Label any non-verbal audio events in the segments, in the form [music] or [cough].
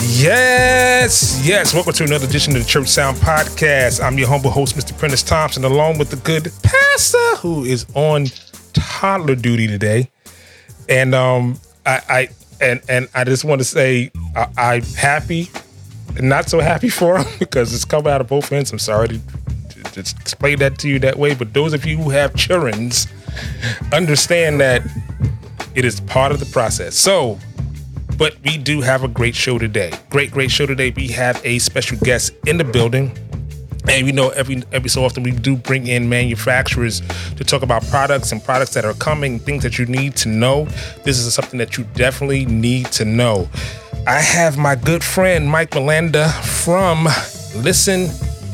Yes, yes. Welcome to another edition of the Church Sound Podcast. I'm your humble host, Mr. Prentiss Thompson, along with the good pastor who is on toddler duty today. And um, I, I and and I just want to say I, I'm happy, not so happy [laughs] for him because it's come out of both ends. I'm sorry to, to, to explain that to you that way, but those of you who have childrens understand that it is part of the process. So but we do have a great show today. Great, great show today. We have a special guest in the building. And we know every every so often we do bring in manufacturers to talk about products and products that are coming, things that you need to know. This is something that you definitely need to know. I have my good friend Mike Melanda from Listen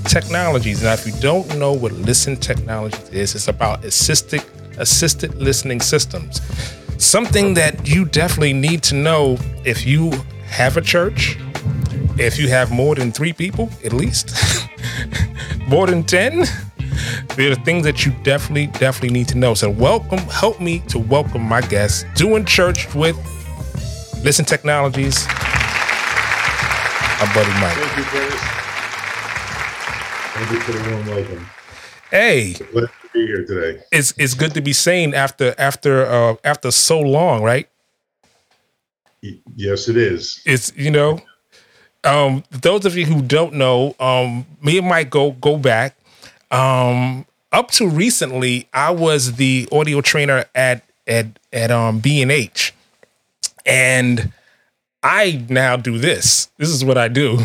Technologies. Now, if you don't know what Listen Technologies is, it's about assisted assisted listening systems something that you definitely need to know if you have a church, if you have more than three people, at least, [laughs] more than 10. There are things that you definitely, definitely need to know. So, welcome, help me to welcome my guests doing church with Listen Technologies, my buddy Mike. Thank you, Dennis. Thank you for the warm welcome. Hey, be here today. it's it's good to be sane after after uh after so long, right? Yes, it is. it's you know um those of you who don't know um me and mike go go back um up to recently i was the audio trainer at at at um b&h and i now do this this is what i do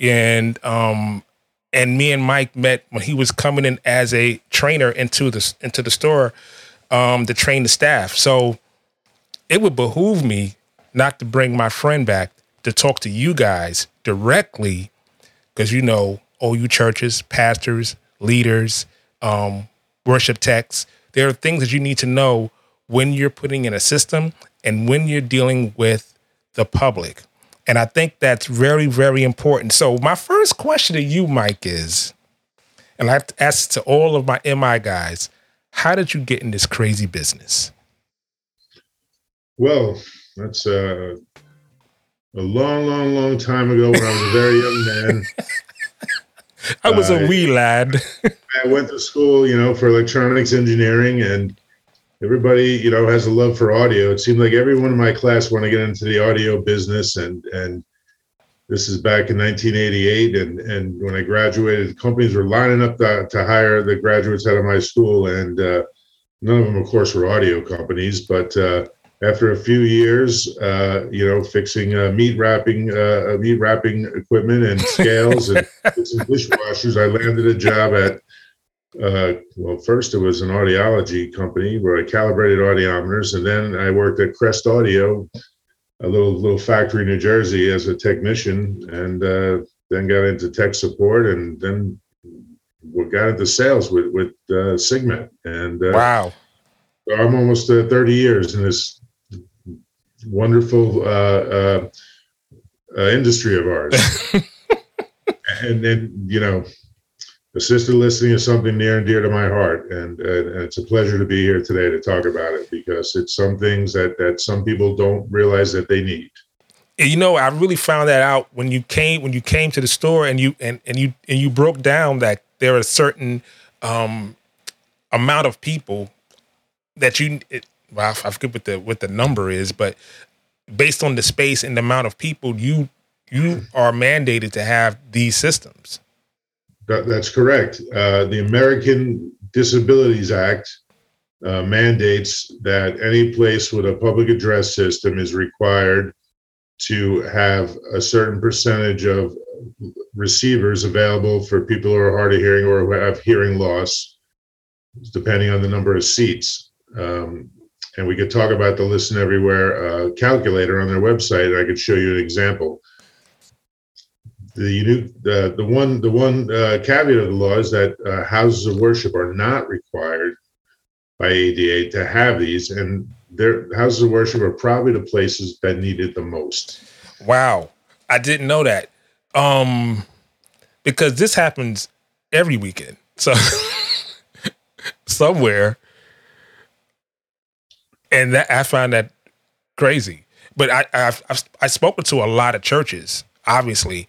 and um and me and mike met when he was coming in as a trainer into the into the store um to train the staff so it would behoove me not to bring my friend back to talk to you guys directly because you know OU churches, pastors, leaders, um, worship techs. There are things that you need to know when you're putting in a system and when you're dealing with the public. And I think that's very, very important. So my first question to you, Mike, is, and I have to ask to all of my MI guys, how did you get in this crazy business? Well, that's uh, a long, long, long time ago when I was a very young man. [laughs] I was a Uh, wee lad. [laughs] I went to school, you know, for electronics engineering, and everybody, you know, has a love for audio. It seemed like everyone in my class wanted to get into the audio business, and and this is back in 1988, and and when I graduated, companies were lining up to, to hire the graduates out of my school, and uh, none of them, of course, were audio companies, but. Uh, after a few years, uh, you know, fixing uh, meat wrapping, uh, meat wrapping equipment and scales and [laughs] dishwashers, I landed a job at uh, well, first it was an audiology company where I calibrated audiometers, and then I worked at Crest Audio, a little little factory in New Jersey, as a technician, and uh, then got into tech support, and then we got into sales with with uh, Sigmet, and uh, Wow. I'm almost uh, 30 years in this wonderful uh, uh, uh, industry of ours. [laughs] and then, you know, assisted listening is something near and dear to my heart, and, and, and it's a pleasure to be here today to talk about it because it's some things that that some people don't realize that they need. You know, I really found that out when you came when you came to the store and you and, and you and you broke down that there are a certain um amount of people that you it, well, I forget what the what the number is, but based on the space and the amount of people, you you are mandated to have these systems. That, that's correct. Uh, the American Disabilities Act uh, mandates that any place with a public address system is required to have a certain percentage of receivers available for people who are hard of hearing or who have hearing loss, depending on the number of seats. Um, and we could talk about the Listen Everywhere uh, calculator on their website. I could show you an example. The unique, the, the one, the one uh, caveat of the law is that uh, houses of worship are not required by ADA to have these, and their houses of worship are probably the places that need it the most. Wow, I didn't know that. Um, because this happens every weekend. So [laughs] somewhere, and that I find that crazy. But I I've, I've I've spoken to a lot of churches, obviously,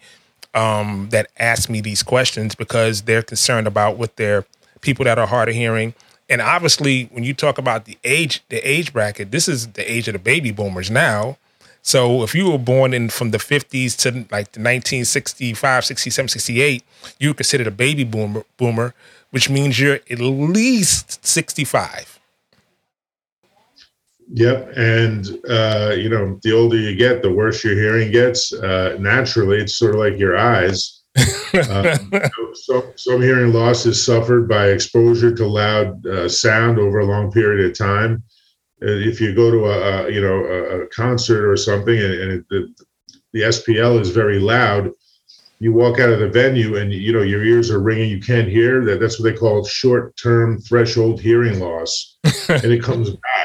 um, that ask me these questions because they're concerned about what their people that are hard of hearing. And obviously when you talk about the age the age bracket this is the age of the baby boomers now. So if you were born in from the 50s to like the 1965 67 68 you considered a baby boomer boomer which means you're at least 65 yep and uh, you know the older you get the worse your hearing gets uh, naturally it's sort of like your eyes [laughs] um, so, some hearing loss is suffered by exposure to loud uh, sound over a long period of time. Uh, if you go to a, a you know a, a, concert or something and, and it, the, the SPL is very loud, you walk out of the venue and you know your ears are ringing, you can't hear. That that's what they call short-term threshold hearing loss, [laughs] and it comes back.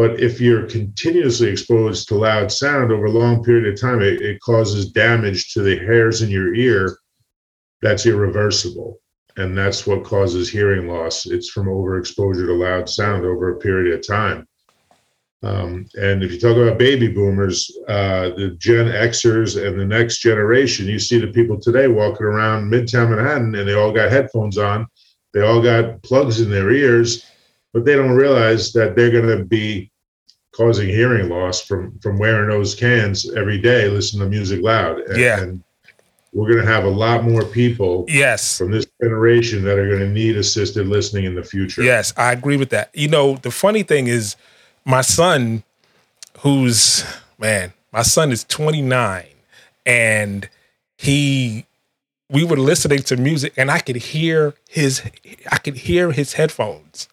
But if you're continuously exposed to loud sound over a long period of time, it, it causes damage to the hairs in your ear that's irreversible. And that's what causes hearing loss. It's from overexposure to loud sound over a period of time. Um, and if you talk about baby boomers, uh, the Gen Xers and the next generation, you see the people today walking around Midtown Manhattan and they all got headphones on. They all got plugs in their ears but they don't realize that they're going to be causing hearing loss from from wearing those cans every day, listening to music loud. And, yeah. And we're going to have a lot more people yes from this generation that are going to need assisted listening in the future yes i agree with that you know the funny thing is my son who's man my son is 29 and he we were listening to music and i could hear his i could hear his headphones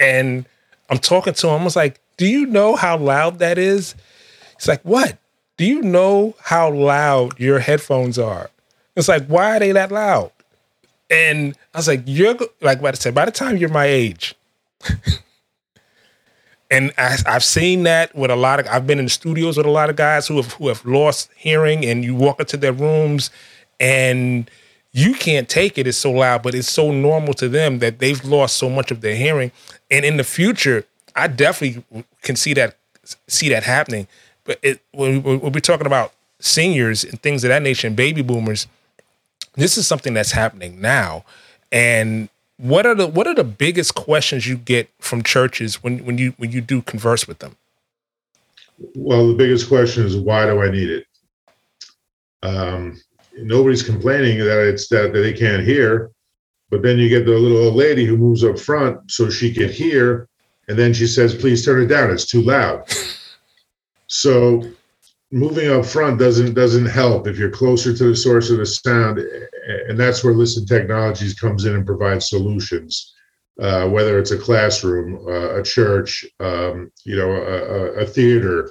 and I'm talking to him. I was like, "Do you know how loud that is?" It's like, "What? Do you know how loud your headphones are?" It's like, "Why are they that loud?" And I was like, "You're like what I said. By the time you're my age." [laughs] and I, have seen that with a lot of. I've been in the studios with a lot of guys who have who have lost hearing, and you walk into their rooms, and you can't take it. It's so loud, but it's so normal to them that they've lost so much of their hearing. And in the future, I definitely can see that see that happening. But it, when, we, when we're talking about seniors and things of that nature and baby boomers, this is something that's happening now. And what are the what are the biggest questions you get from churches when when you when you do converse with them? Well, the biggest question is why do I need it? Um, nobody's complaining that it's that, that they can't hear. But then you get the little old lady who moves up front so she can hear, and then she says, "Please turn it down. It's too loud." [laughs] so moving up front doesn't doesn't help if you're closer to the source of the sound, and that's where Listen Technologies comes in and provides solutions. Uh, whether it's a classroom, uh, a church, um, you know, a, a, theater,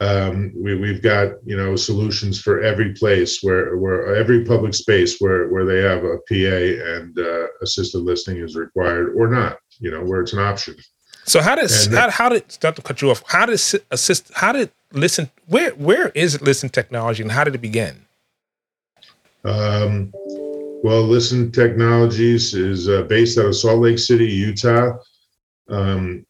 um, we, we've got you know solutions for every place where where every public space where where they have a PA and uh, assisted listening is required or not. You know where it's an option. So how does how, how did not to cut you off? How did assist? How did listen? Where where is listen technology and how did it begin? Um, well, listen technologies is uh, based out of Salt Lake City, Utah. Um,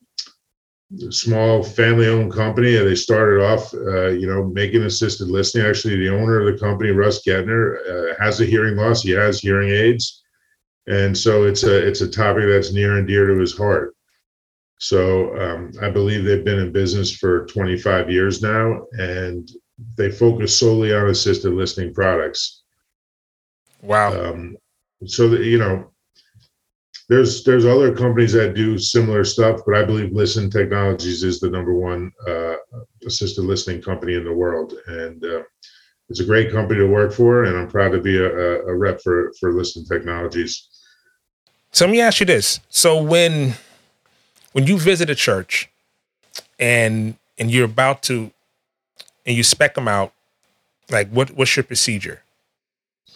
small family-owned company. They started off, uh, you know, making assisted listening. Actually, the owner of the company, Russ Gettner, uh, has a hearing loss. He has hearing aids, and so it's a it's a topic that's near and dear to his heart. So um, I believe they've been in business for 25 years now, and they focus solely on assisted listening products. Wow. Um, so that you know there's there's other companies that do similar stuff, but I believe Listen Technologies is the number one uh, assisted listening company in the world, and uh, it's a great company to work for. And I'm proud to be a, a rep for for Listen Technologies. So let me ask you this: so when when you visit a church and and you're about to and you spec them out, like what what's your procedure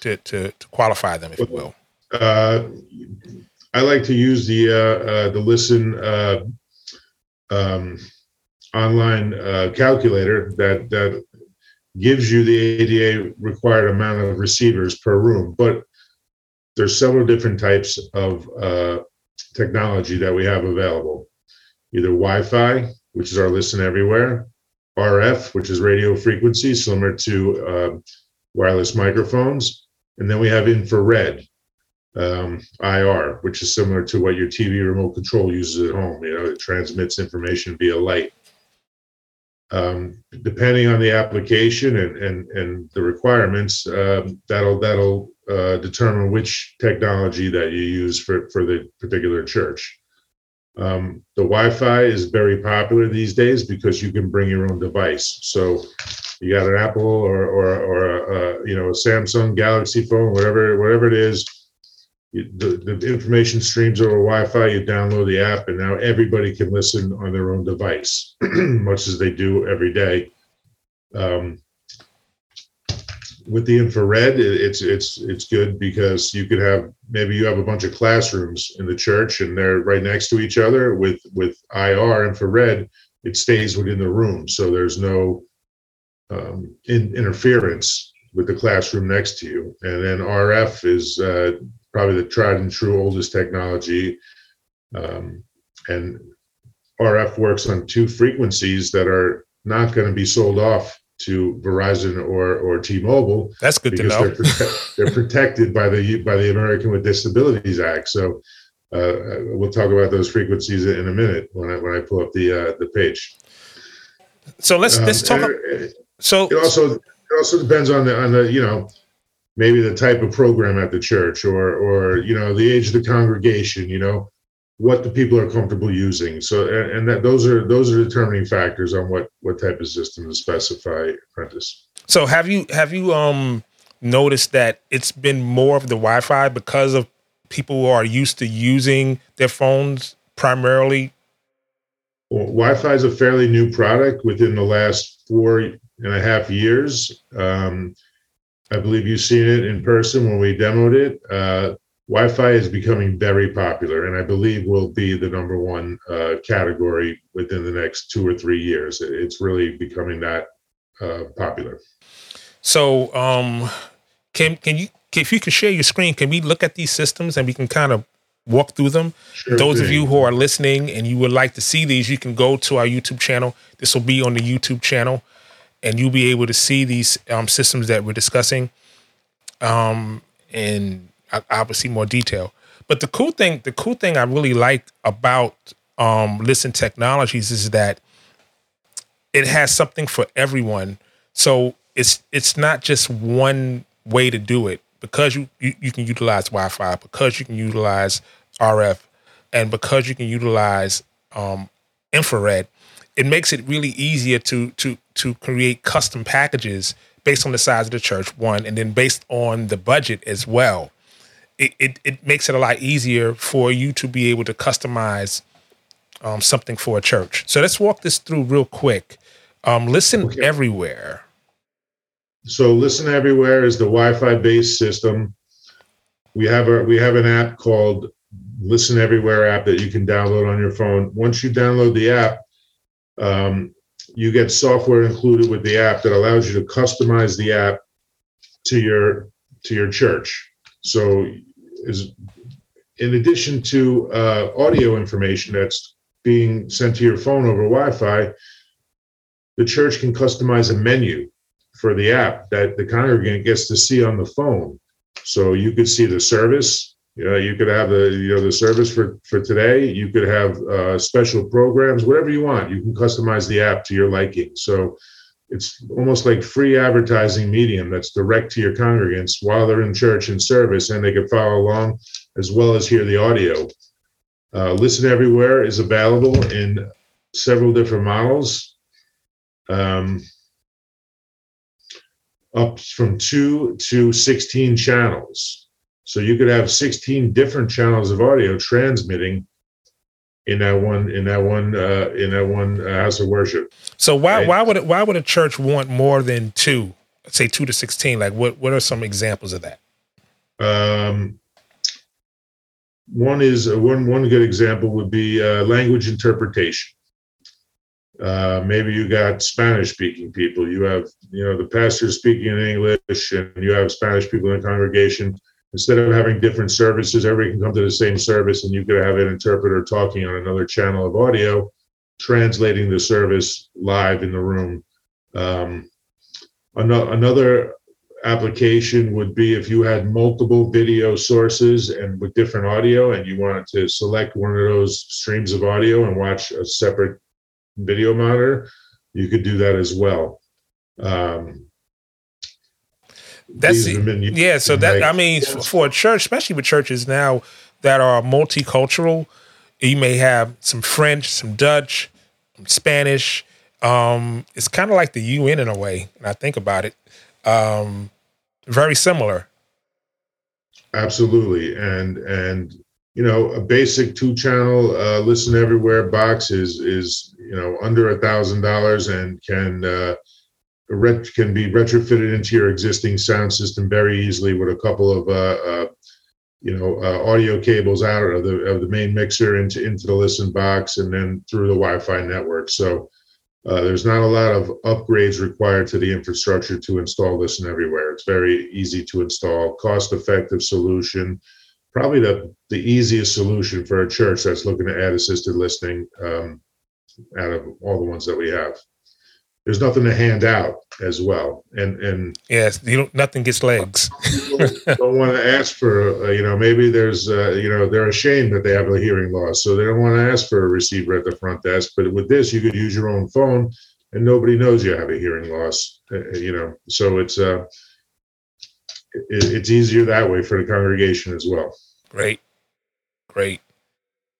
to to, to qualify them, if you will? Uh, I like to use the uh, uh, the listen uh, um, online uh, calculator that that gives you the ADA required amount of receivers per room. But there's several different types of uh, technology that we have available. Either Wi-Fi, which is our listen everywhere, RF, which is radio frequency, similar to uh, wireless microphones, and then we have infrared, um, IR, which is similar to what your TV remote control uses at home. You know, it transmits information via light. Um, depending on the application and and, and the requirements, um, that'll that'll uh, determine which technology that you use for for the particular church. Um, the Wi-Fi is very popular these days because you can bring your own device. So you got an Apple or or, or a, a you know a Samsung Galaxy phone, whatever whatever it is you, the, the information streams over Wi-Fi. You download the app, and now everybody can listen on their own device, [clears throat] much as they do every day. Um, with the infrared, it's it's it's good because you could have maybe you have a bunch of classrooms in the church, and they're right next to each other. With with IR infrared, it stays within the room, so there's no um, in, interference with the classroom next to you. And then RF is uh, probably the tried and true oldest technology. Um, and RF works on two frequencies that are not going to be sold off to Verizon or or T-Mobile. That's good to know. They're, prote- they're, [laughs] protected by the by the American with Disabilities Act. So uh, we'll talk about those frequencies in a minute when I when I pull up the uh, the page. So let's um, let's talk. It, so it also it also depends on the on the you know maybe the type of program at the church or or you know the age of the congregation you know what the people are comfortable using. So and that those are those are determining factors on what what type of system to specify apprentice. So have you have you um noticed that it's been more of the wi-fi because of people who are used to using their phones primarily? Well, wi-fi is a fairly new product within the last four and a half years. Um, I believe you've seen it in person when we demoed it. Uh, Wi-Fi is becoming very popular, and I believe will be the number one uh, category within the next two or three years. It's really becoming that uh, popular. So, um, can can you if you can share your screen? Can we look at these systems and we can kind of walk through them? Sure Those thing. of you who are listening and you would like to see these, you can go to our YouTube channel. This will be on the YouTube channel and you'll be able to see these um, systems that we're discussing um, in see more detail. But the cool thing, the cool thing I really like about um, Listen Technologies is that it has something for everyone. So it's it's not just one way to do it because you, you, you can utilize Wi-Fi, because you can utilize RF, and because you can utilize um, infrared it makes it really easier to to to create custom packages based on the size of the church one and then based on the budget as well it it, it makes it a lot easier for you to be able to customize um, something for a church. So let's walk this through real quick. Um, listen okay. everywhere. So listen everywhere is the wi-fi based system. We have a we have an app called listen everywhere app that you can download on your phone. Once you download the app um, you get software included with the app that allows you to customize the app to your to your church. So, is in addition to uh, audio information that's being sent to your phone over Wi-Fi, the church can customize a menu for the app that the congregant gets to see on the phone. So you could see the service, you know, you could have the you know the service for for today. You could have uh, special programs, whatever you want. You can customize the app to your liking. So it's almost like free advertising medium that's direct to your congregants while they're in church and service, and they can follow along as well as hear the audio. Uh, Listen Everywhere is available in several different models. Um, up from two to 16 channels. So you could have 16 different channels of audio transmitting in that one in that one uh, in that one uh, house of worship. So why right? why would it, why would a church want more than two? Say two to 16. Like what what are some examples of that? Um, one is uh, one one good example would be uh, language interpretation. Uh, maybe you got Spanish speaking people. You have, you know, the pastor speaking in English and you have Spanish people in the congregation. Instead of having different services, everybody can come to the same service and you could have an interpreter talking on another channel of audio, translating the service live in the room. Um, another application would be if you had multiple video sources and with different audio and you wanted to select one of those streams of audio and watch a separate video monitor, you could do that as well. Um, that's yeah. So that I mean, yes. for a church, especially with churches now that are multicultural, you may have some French, some Dutch, some Spanish. Um, it's kind of like the UN in a way, and I think about it. Um, very similar. Absolutely, and and you know a basic two channel uh, listen everywhere box is is you know under a thousand dollars and can uh, ret- can be retrofitted into your existing sound system very easily with a couple of uh, uh you know uh, audio cables out of the of the main mixer into into the listen box and then through the Wi-Fi network. So uh, there's not a lot of upgrades required to the infrastructure to install Listen Everywhere. It's very easy to install, cost-effective solution probably the the easiest solution for a church that's looking to add assisted listening um, out of all the ones that we have. There's nothing to hand out as well, and and yes, you don't, nothing gets legs. [laughs] don't, want to ask for uh, you know maybe there's uh, you know they're ashamed that they have a hearing loss, so they don't want to ask for a receiver at the front desk. But with this, you could use your own phone, and nobody knows you have a hearing loss. Uh, you know, so it's uh it, it's easier that way for the congregation as well. Great, great,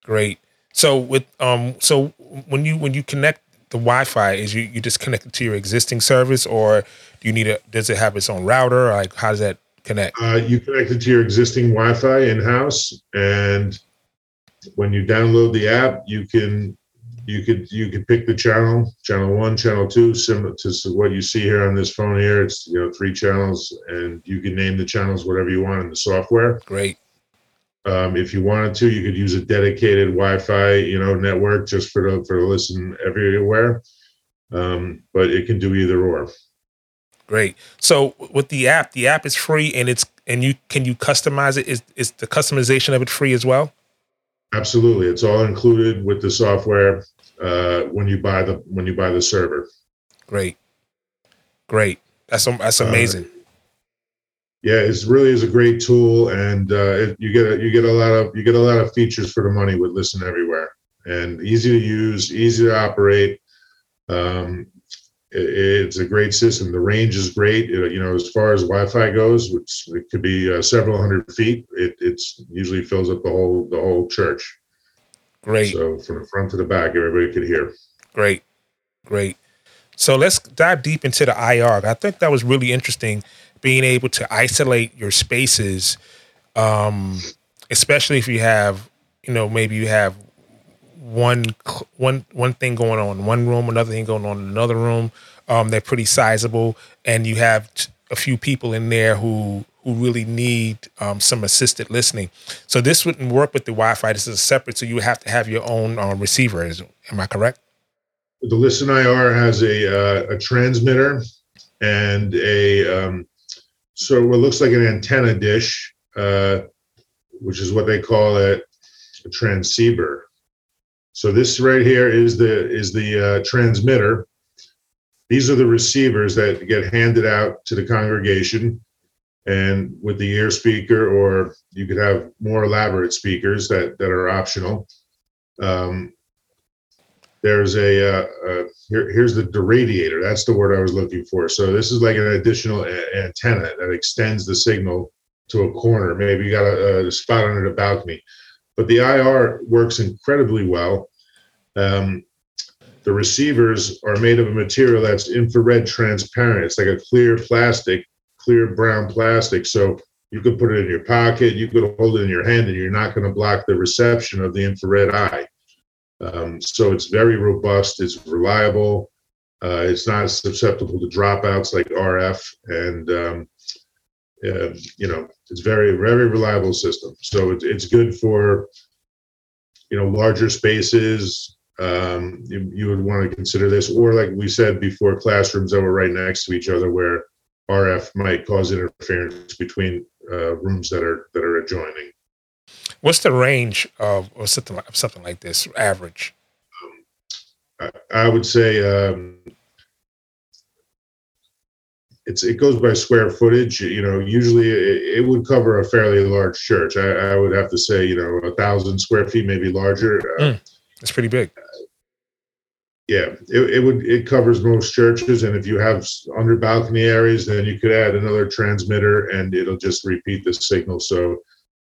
great. So with um, so when you when you connect the Wi-Fi, is you you just connect it to your existing service, or do you need a? Does it have its own router? Like how does that connect? Uh, you connect it to your existing Wi-Fi in house, and when you download the app, you can you could you could pick the channel, channel one, channel two, similar to what you see here on this phone here. It's you know three channels, and you can name the channels whatever you want in the software. Great. Um, if you wanted to, you could use a dedicated Wi-Fi, you know, network just for the for the listen everywhere. Um, but it can do either or. Great. So with the app, the app is free, and it's and you can you customize it. Is is the customization of it free as well? Absolutely, it's all included with the software uh, when you buy the when you buy the server. Great, great. That's that's uh, amazing. Uh, yeah, it really is a great tool, and uh, it, you get a, you get a lot of you get a lot of features for the money with Listen Everywhere, and easy to use, easy to operate. Um, it's a great system. The range is great. It, you know, as far as Wi-Fi goes, which it could be uh, several hundred feet, it it's usually fills up the whole the whole church. Great. So from the front to the back, everybody could hear. Great, great. So let's dive deep into the IR. I think that was really interesting, being able to isolate your spaces, um, especially if you have, you know, maybe you have one one one thing going on in one room, another thing going on in another room. Um, they're pretty sizable, and you have a few people in there who who really need um, some assisted listening. So this wouldn't work with the Wi-Fi. This is separate, so you have to have your own um, receiver. Is, am I correct? The Listen IR has a uh, a transmitter and a um, so what looks like an antenna dish, uh, which is what they call it, a transceiver. So this right here is the is the uh, transmitter. These are the receivers that get handed out to the congregation, and with the ear speaker, or you could have more elaborate speakers that that are optional. Um, there's a, uh, uh, here, here's the, the radiator. That's the word I was looking for. So this is like an additional a- antenna that extends the signal to a corner. Maybe you got a, a spot under the balcony, but the IR works incredibly well. Um, the receivers are made of a material that's infrared transparent. It's like a clear plastic, clear brown plastic. So you could put it in your pocket, you could hold it in your hand, and you're not going to block the reception of the infrared eye. Um, so it's very robust, it's reliable, uh, it's not susceptible to dropouts like RF, and um, uh, you know it's very very reliable system. So it, it's good for you know larger spaces. Um, you, you would want to consider this, or like we said before, classrooms that were right next to each other where RF might cause interference between uh, rooms that are that are adjoining. What's the range of or something like something like this average? I, I would say um, it's it goes by square footage. You know, usually it, it would cover a fairly large church. I, I, would have to say, you know, a thousand square feet, maybe larger. Mm, that's pretty big. Yeah, it, it would it covers most churches, and if you have under balcony areas, then you could add another transmitter, and it'll just repeat the signal. So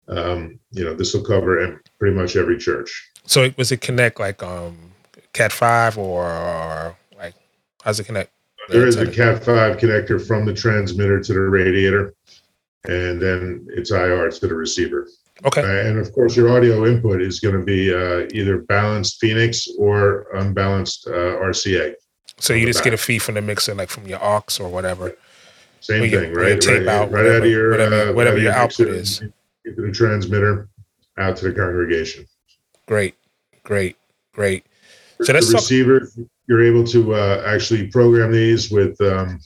um, you know, this will cover pretty much every church. So was it connect like um, Cat five or, or like how's it connect? There is a Cat five connector from the transmitter to the radiator, and then it's IR to the receiver. Okay. Uh, and of course, your audio input is going to be uh, either balanced Phoenix or unbalanced uh, RCA. So you just back. get a feed from the mixer, like from your aux or whatever. Same thing, right? Right, out, right whatever, out of your whatever, uh, whatever your output is the transmitter out to the congregation. Great, great, great. So that's the receiver. Talk- you're able to uh, actually program these with um,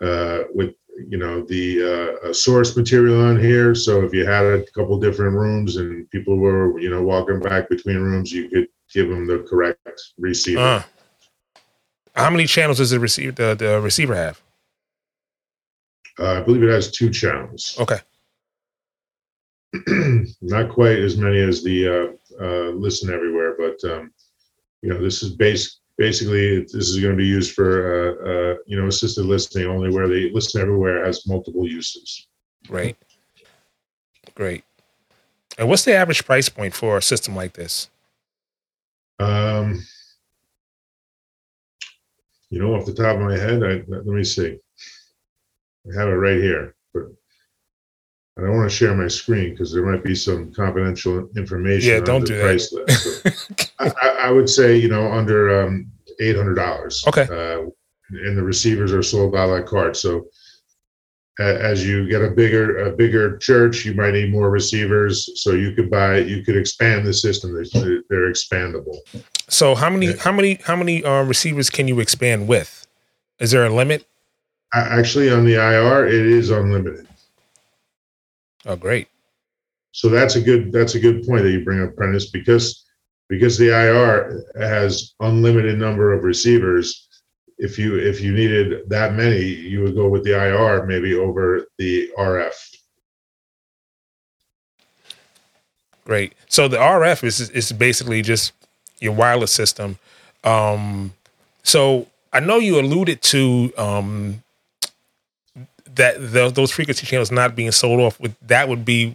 uh, with you know the uh, source material on here. So if you had a couple different rooms and people were you know walking back between rooms, you could give them the correct receiver. Uh, how many channels does the receiver the, the receiver have? Uh, I believe it has two channels. Okay. [clears throat] Not quite as many as the uh, uh, Listen Everywhere, but um, you know, this is base. Basically, this is going to be used for uh, uh, you know assisted listening only, where the Listen Everywhere has multiple uses. Great, great. And what's the average price point for a system like this? Um, you know, off the top of my head, I, let me see. I have it right here, but I don't want to share my screen because there might be some confidential information. Yeah, don't do price that. List. [laughs] I, I, would say you know under um, eight hundred dollars. Okay. Uh, and the receivers are sold by la carte. So as you get a bigger a bigger church, you might need more receivers. So you could buy you could expand the system. They're, they're expandable. So how many how many how many uh, receivers can you expand with? Is there a limit? Actually, on the IR, it is unlimited. Oh, great! So that's a good that's a good point that you bring up, Prentiss, because because the IR has unlimited number of receivers. If you if you needed that many, you would go with the IR maybe over the RF. Great. So the RF is is basically just your wireless system. Um, so I know you alluded to um, that the, those frequency channels not being sold off with that would be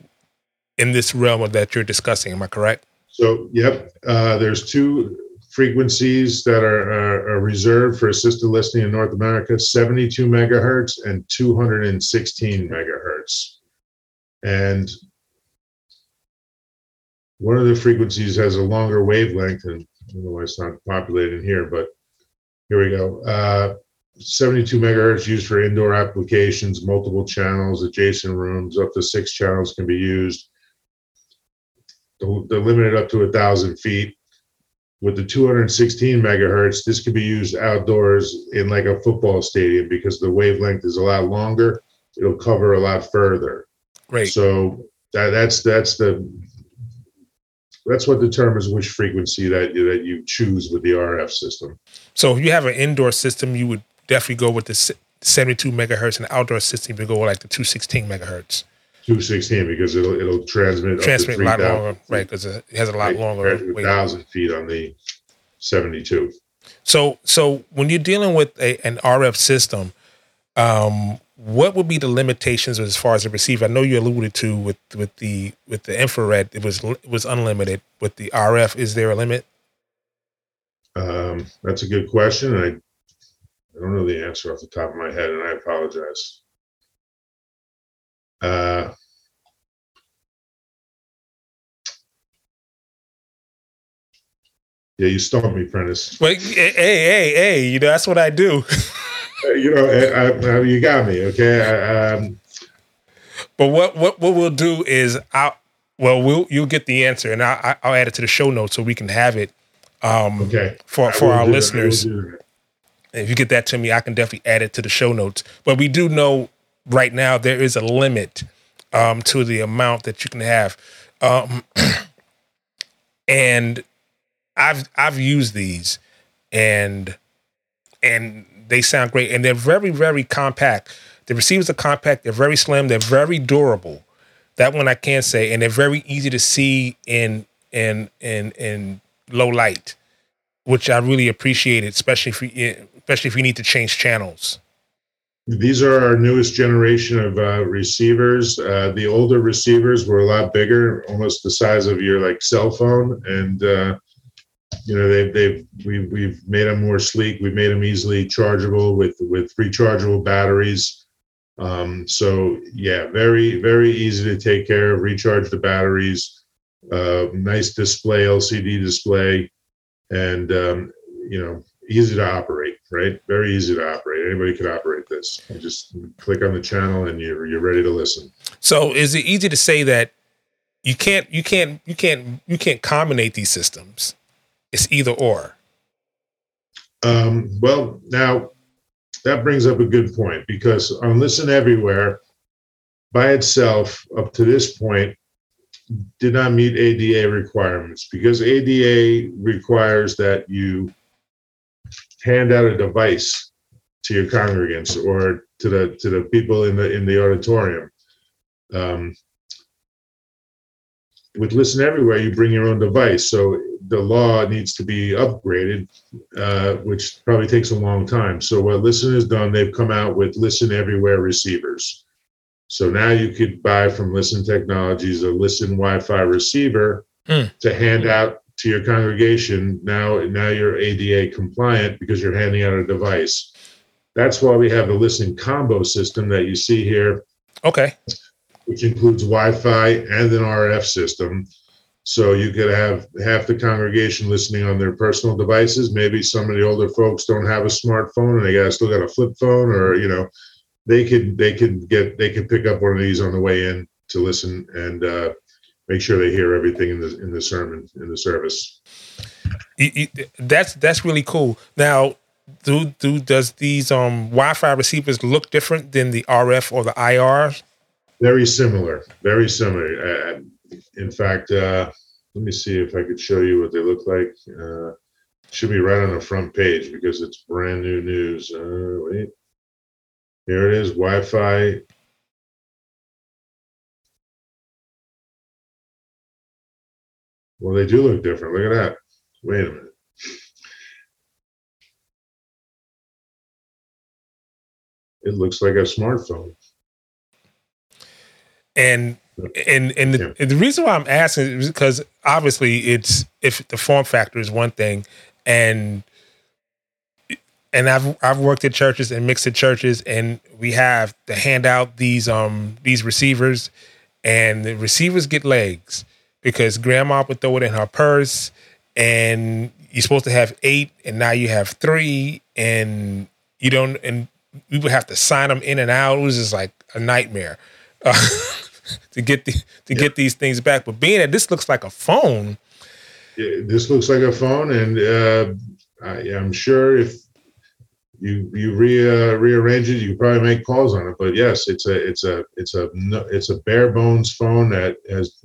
in this realm of that you're discussing. Am I correct? So, yep. Uh, there's two frequencies that are, are, are, reserved for assisted listening in North America: 72 megahertz and 216 megahertz. And one of the frequencies has a longer wavelength, and I don't know why it's not populated here, but here we go. Uh, 72 megahertz used for indoor applications, multiple channels, adjacent rooms, up to six channels can be used. They're limited up to a thousand feet. With the 216 megahertz, this can be used outdoors in like a football stadium because the wavelength is a lot longer. It'll cover a lot further. Great. So that, that's that's the that's what determines which frequency that that you choose with the RF system. So if you have an indoor system, you would definitely go with the 72 megahertz and outdoor system to go with like the 216 megahertz. 216 because it'll it'll transmit transmit a lot longer, right? Because it has a lot right, longer. Thousand feet on the 72. So so when you're dealing with a, an RF system, um, what would be the limitations as far as the receiver? I know you alluded to with with the with the infrared, it was it was unlimited. With the RF, is there a limit? Um, that's a good question. I I don't know the answer off the top of my head, and I apologize. Uh, yeah, you stumped me, Prentiss. Well, hey, hey, hey, you know that's what I do. [laughs] you know, I, I, you got me. Okay. I, um, but what what what we'll do is I well we'll you'll get the answer and I I'll add it to the show notes so we can have it. Um, okay. For for our listeners, if you get that to me, I can definitely add it to the show notes. But we do know right now there is a limit um, to the amount that you can have, um, [clears throat] and I've I've used these, and and they sound great, and they're very very compact. The receivers are compact. They're very slim. They're very durable. That one I can say, and they're very easy to see in in in in low light, which I really appreciate, it, especially you especially if you need to change channels. These are our newest generation of uh, receivers. Uh, the older receivers were a lot bigger, almost the size of your like cell phone, and uh, you know they've they've we've, we've made them more sleek. We've made them easily chargeable with with rechargeable batteries. Um, so yeah very very easy to take care of recharge the batteries. Uh, nice display lcd display. And um, you know easy to operate right? Very easy to operate. Anybody could operate this. You just click on the channel and you're you're ready to listen. So is it easy to say that you can't you can't you can't you can't combine these systems? It's either or. Um, well, now that brings up a good point because on Listen Everywhere by itself, up to this point, did not meet ADA requirements because ADA requires that you hand out a device to your congregants or to the to the people in the in the auditorium. Um, with Listen Everywhere, you bring your own device. So the law needs to be upgraded, uh, which probably takes a long time. So what Listen has done, they've come out with Listen Everywhere receivers. So now you could buy from Listen Technologies a Listen Wi-Fi receiver mm. to hand out to your congregation. Now, now you're ADA compliant because you're handing out a device. That's why we have the Listen combo system that you see here. Okay which includes Wi-Fi and an RF system. So you could have half the congregation listening on their personal devices. Maybe some of the older folks don't have a smartphone and they got still got a flip phone, or you know, they could they could get they could pick up one of these on the way in to listen and uh, make sure they hear everything in the in the sermon in the service. That's that's really cool. Now, do do does these um Wi-Fi receivers look different than the RF or the IR? Very similar. Very similar. Uh, in fact, uh, let me see if I could show you what they look like. Uh, should be right on the front page because it's brand new news. Uh, wait, here it is. Wi-Fi. Well, they do look different. Look at that. Wait a minute. It looks like a smartphone. And and and the, yeah. the, reason why I'm asking is because obviously it's if the form factor is one thing, and and I've I've worked at churches and mixed at churches, and we have to hand out these um these receivers, and the receivers get legs because grandma would throw it in her purse, and you're supposed to have eight, and now you have three, and you don't, and we would have to sign them in and out. It was just like a nightmare. Uh, [laughs] to get the, to get these things back. But being that this looks like a phone, yeah, this looks like a phone, and uh, I, am sure if you you re, uh, rearrange it, you probably make calls on it. But yes, it's a it's a it's a it's a bare bones phone that has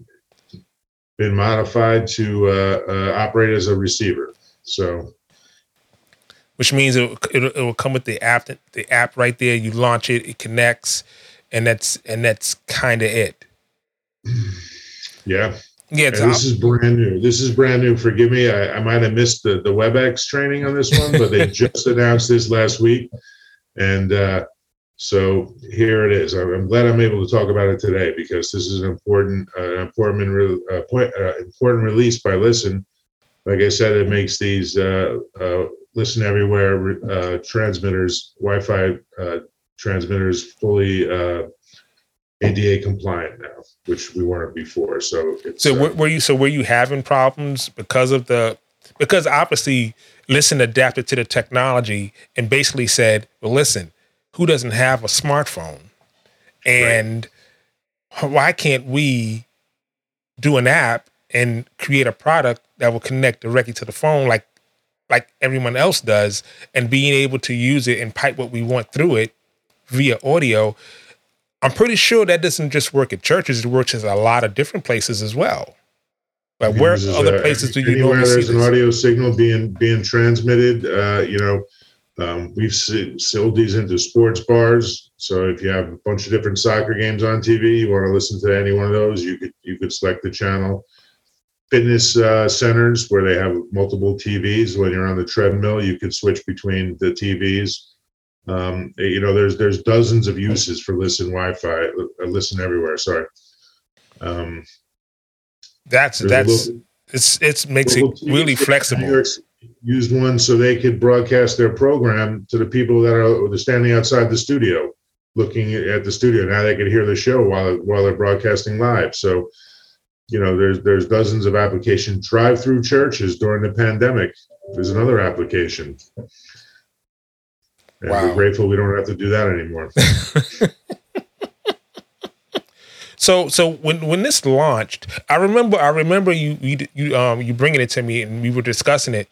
been modified to uh, uh operate as a receiver. So which means it, it, it, will come with the app the app right there you launch it it connects and that's and that's kind of it. [sighs] Yeah. Yeah, this is brand new. This is brand new. Forgive me. I, I might have missed the, the WebEx training on this one, but they [laughs] just announced this last week. And uh, so here it is. I'm, glad I'm able to talk about it today because this is an important, uh, important, re- uh, point, uh, important release by Listen. Like I said, it makes these uh, uh, Listen Everywhere uh, transmitters, Wi-Fi uh, transmitters, fully uh, ADA compliant now, which we weren't before. So it's So were, were you so were you having problems because of the because obviously listen adapted to the technology and basically said, well, listen, who doesn't have a smartphone, and why can't we do an app and create a product that will connect directly to the phone like like everyone else does, and being able to use it and pipe what we want through it via audio. I'm pretty sure that doesn't just work at churches; it works at a lot of different places as well. Like where other uh, places do you anywhere there's an audio signal being being transmitted uh, you know um, we've sold these into sports bars so if you have a bunch of different soccer games on tv you want to listen to any one of those you could you could select the channel. Fitness uh, centers where they have multiple tvs when you're on the treadmill you could switch between the tvs um, you know there's there's dozens of uses for listen wi-fi uh, listen everywhere sorry. Um, That's that's little- it's it's makes it really New flexible. York Used one so they could broadcast their program to the people that are standing outside the studio, looking at the studio. Now they can hear the show while while they're broadcasting live. So, you know, there's there's dozens of applications. Drive-through churches during the pandemic is another application. And Wow. we're grateful we don't have to do that anymore. [laughs] So so when when this launched, I remember I remember you you you um you bringing it to me and we were discussing it.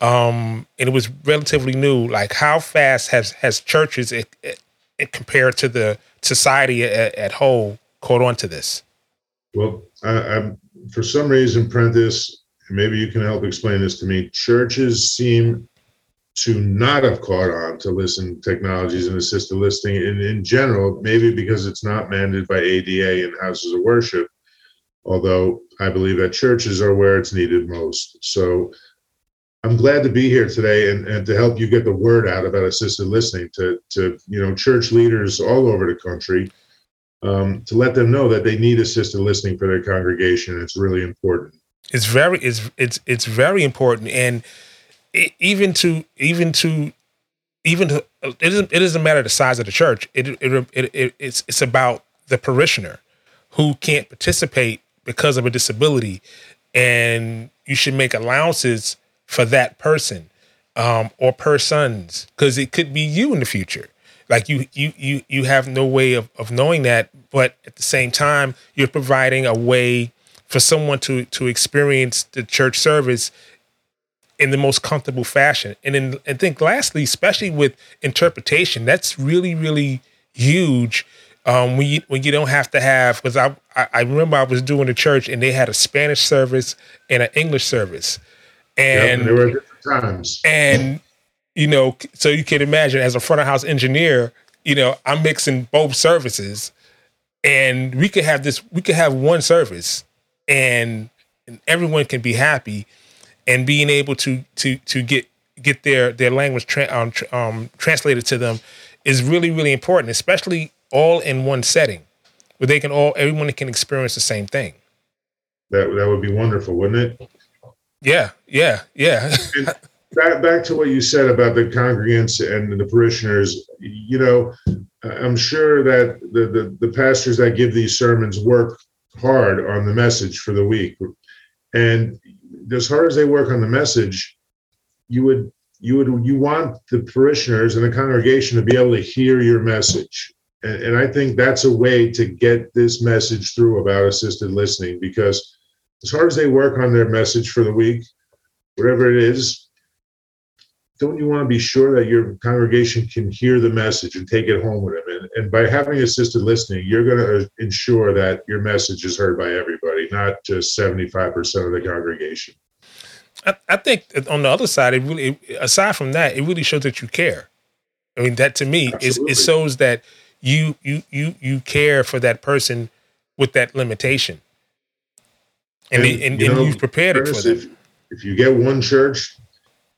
Um and it was relatively new. Like how fast has has churches it, it, it compared to the society at, at whole caught on to this? Well, I, for some reason, Prentiss, maybe you can help explain this to me. Churches seem to not have caught on to listen technologies and assisted listening in, in general, maybe because it's not mandated by ADA and houses of worship, although I believe that churches are where it's needed most. So I'm glad to be here today and, and to help you get the word out about assisted listening to, to you know church leaders all over the country um, to let them know that they need assisted listening for their congregation. It's really important. It's very it's it's it's very important and even to even to even to it doesn't it doesn't matter the size of the church. It it, it, it it's it's about the parishioner who can't participate because of a disability, and you should make allowances for that person um, or persons because it could be you in the future. Like you you you you have no way of, of knowing that, but at the same time, you're providing a way for someone to to experience the church service in the most comfortable fashion. And then I think lastly, especially with interpretation, that's really, really huge. Um, when you when you don't have to have because I, I I remember I was doing a church and they had a Spanish service and an English service. Yep, And there were different times. and you know, so you can imagine as a front of house engineer, you know, I'm mixing both services, and we could have this. We could have one service, and, and everyone can be happy, and being able to to to get get their their language tra- um, tr- um, translated to them is really really important, especially all in one setting where they can all everyone can experience the same thing. That that would be wonderful, wouldn't it? Yeah, yeah, yeah. [laughs] back back to what you said about the congregants and the parishioners you know i'm sure that the, the the pastors that give these sermons work hard on the message for the week and as hard as they work on the message you would you would you want the parishioners and the congregation to be able to hear your message and, and i think that's a way to get this message through about assisted listening because as hard as they work on their message for the week whatever it is don't you want to be sure that your congregation can hear the message and take it home with them? And, and by having assisted listening, you're going to uh, ensure that your message is heard by everybody, not just 75% of the congregation. I, I think on the other side, it really, aside from that, it really shows that you care. I mean, that to me is it shows that you you you you care for that person with that limitation. And, And, and, you and know, you've prepared it for them. if, if you get one church,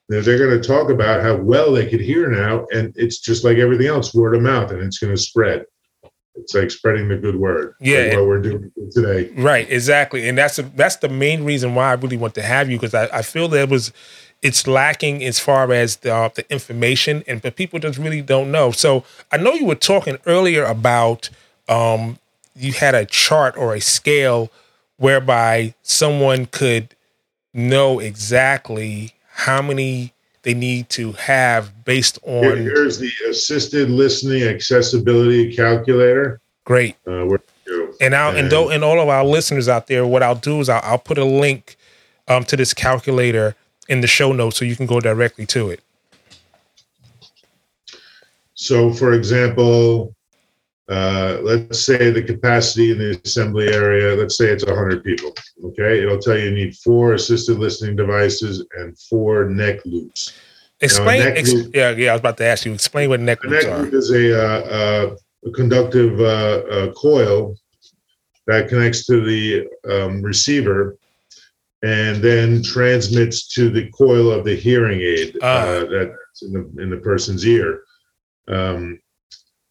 they're, they're going to talk about how well they could hear now, and it's just like everything else, word of mouth, and it's going to spread. It's like spreading the good word. Yeah. like what we're doing today. Right, exactly, and that's that's the main reason why I really want to have you because I, I feel that it was it's lacking as far as the uh, the information, and but people just really don't know. So I know you were talking earlier about um, you had a chart or a scale whereby someone could know exactly how many they need to have based Here- on here's the assisted listening accessibility calculator. great Uh. And I'll and And- and all of our listeners out there, what I'll do is I'll, I'll put a link um, to this calculator in the show notes so you can go directly to it. So, for example, uh, let's say the capacity in the assembly area, let's say it's 100 people. Okay, it'll tell you you need four assisted listening devices and four neck loops. Explain, neck ex- loop- yeah, yeah. I was about to ask you. Explain what neck loops neck are. loop is a, uh, uh, a conductive uh, uh, coil that connects to the um, receiver and then transmits to the coil of the hearing aid Ah. uh, that's in the, in the person's ear. Um,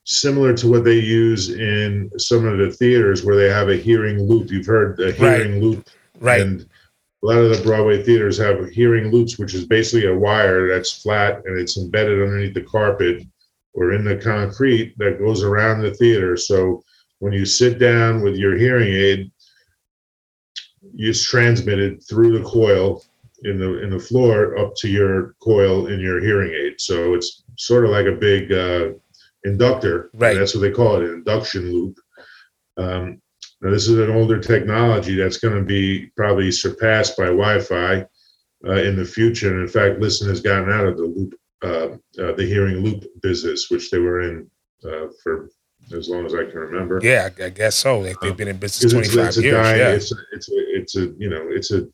similar to what they use in some of the theaters where they have a hearing loop. You've heard the hearing loop. Right, And a lot of the Broadway theaters have hearing loops, which is basically a wire that's flat and it's embedded underneath the carpet or in the concrete that goes around the theater. So when you sit down with your hearing aid, it's transmitted through the coil in the in the floor up to your coil in your hearing aid. So it's sort of like a big uh, inductor. Right. That's what they call it, an induction loop. Um, now, this is an older technology that's going to be probably surpassed by Wi-Fi uh, in the future. And in fact, Listen has gotten out of the loop, uh, uh, the hearing loop business, which they were in uh, for as long as I can remember. yeah, I guess so. Like they've been in business twenty five years. dying, yeah, it's a, it's a, it's a, you know, it's a,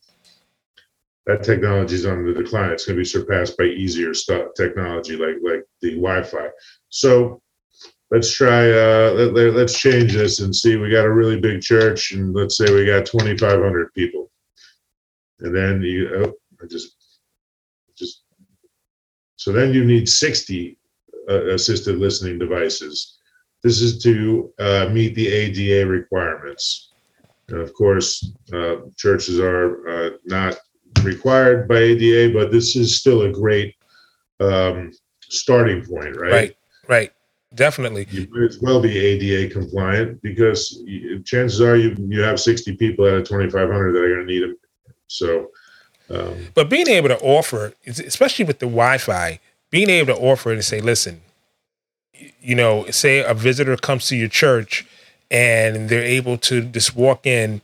that technology is on the decline. It's going to be surpassed by easier stuff, technology like like the Wi-Fi. So let's try, uh, let, let's change this and see. We got a really big church, and let's say we got 2,500 people, and then you, oh, I just, just, so then you need 60 uh, assisted listening devices. This is to uh, meet the ADA requirements. And of course, uh, churches are uh, not required by ADA, but this is still a great um, starting point, right? right, right. Definitely. You might as well be ADA compliant because chances are you you have 60 people out of 2,500 that are going to need them. So, um, But being able to offer, especially with the Wi-Fi, being able to offer it and say, listen, you know, say a visitor comes to your church and they're able to just walk in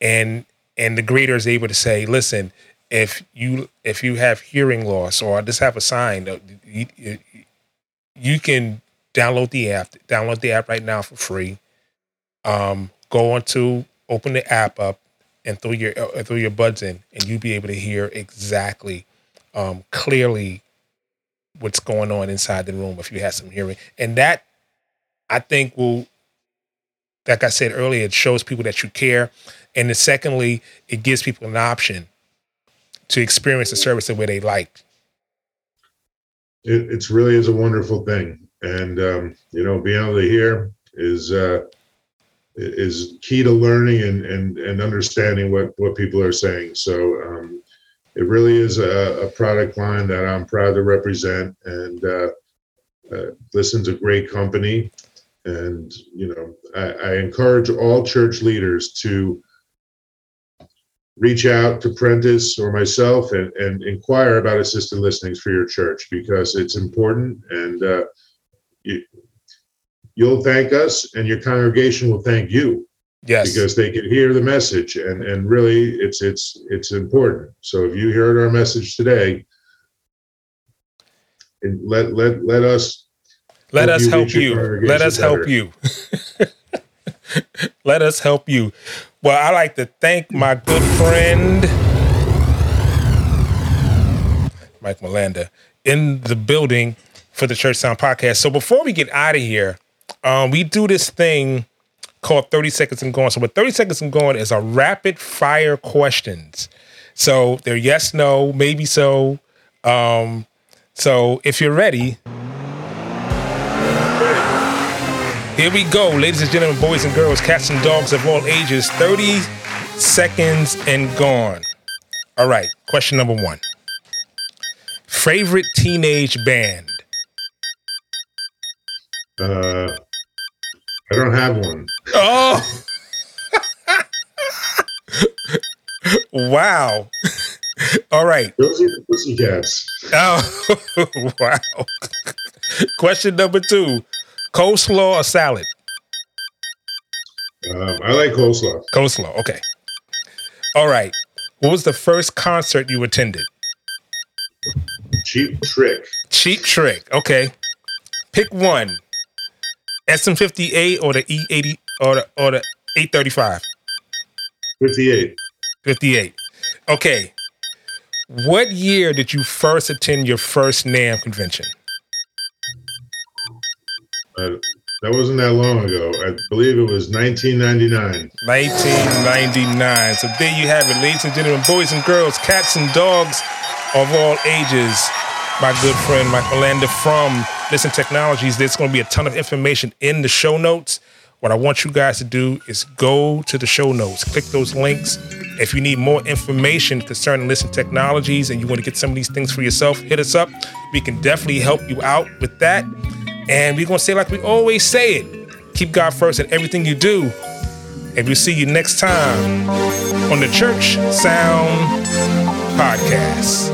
and and the greeter is able to say, listen, if you if you have hearing loss or just have a sign, that you, you, can download the app. Download the app right now for free. Um, go on to open the app up and throw your uh, throw your buds in, and you'll be able to hear exactly, um, clearly, what's going on inside the room if you have some hearing. And that, I think, will, like I said earlier, it shows people that you care, and then secondly, it gives people an option to experience the service the way they like. It, it's really is a wonderful thing, and um, you know, being able to hear is uh, is key to learning and and and understanding what what people are saying. So. Um, it really is a, a product line that I'm proud to represent, and uh, uh, Listen's a great company. And you know, I, I encourage all church leaders to reach out to Prentiss or myself and, and inquire about assisted listenings for your church because it's important, and uh, you, you'll thank us, and your congregation will thank you Yes, because they can hear the message and and really it's it's it's important so if you heard our message today and let let let us let help us help you. [laughs] Let us help you. let us help you. Well, I like to thank my good friend Mike Melanda in the building for the Church Sound podcast. So before we get out of here, um, we do this thing called 30 Seconds and Gone. So, what 30 Seconds and Gone is a rapid fire questions. So, they're yes, no, maybe so. Um, so, if you're ready, here we go, ladies and gentlemen, boys and girls, cats and dogs of all ages. 30 seconds and gone. All right, question number one Favorite teenage band? Uh, I don't have one. Oh, wow. All right. Those are the Pussycats. Oh, [laughs] wow. Question number two coleslaw or salad? Um, I like coleslaw. Coleslaw, okay. All right. What was the first concert you attended? Cheap Trick. Cheap Trick, okay. Pick one SM58 or the E80 or the, or the 835? 58. 58. Okay. What year did you first attend your first NAMM convention? That wasn't that long ago. I believe it was 1999. 1999. So there you have it, ladies and gentlemen, boys and girls, cats and dogs of all ages. My good friend Mike Melander from Listen Technologies. There's going to be a ton of information in the show notes. What I want you guys to do is go to the show notes, click those links. If you need more information concerning Listen Technologies and you want to get some of these things for yourself, hit us up. We can definitely help you out with that. And we're going to say, like we always say it keep God first in everything you do. And we'll see you next time on the Church Sound Podcast.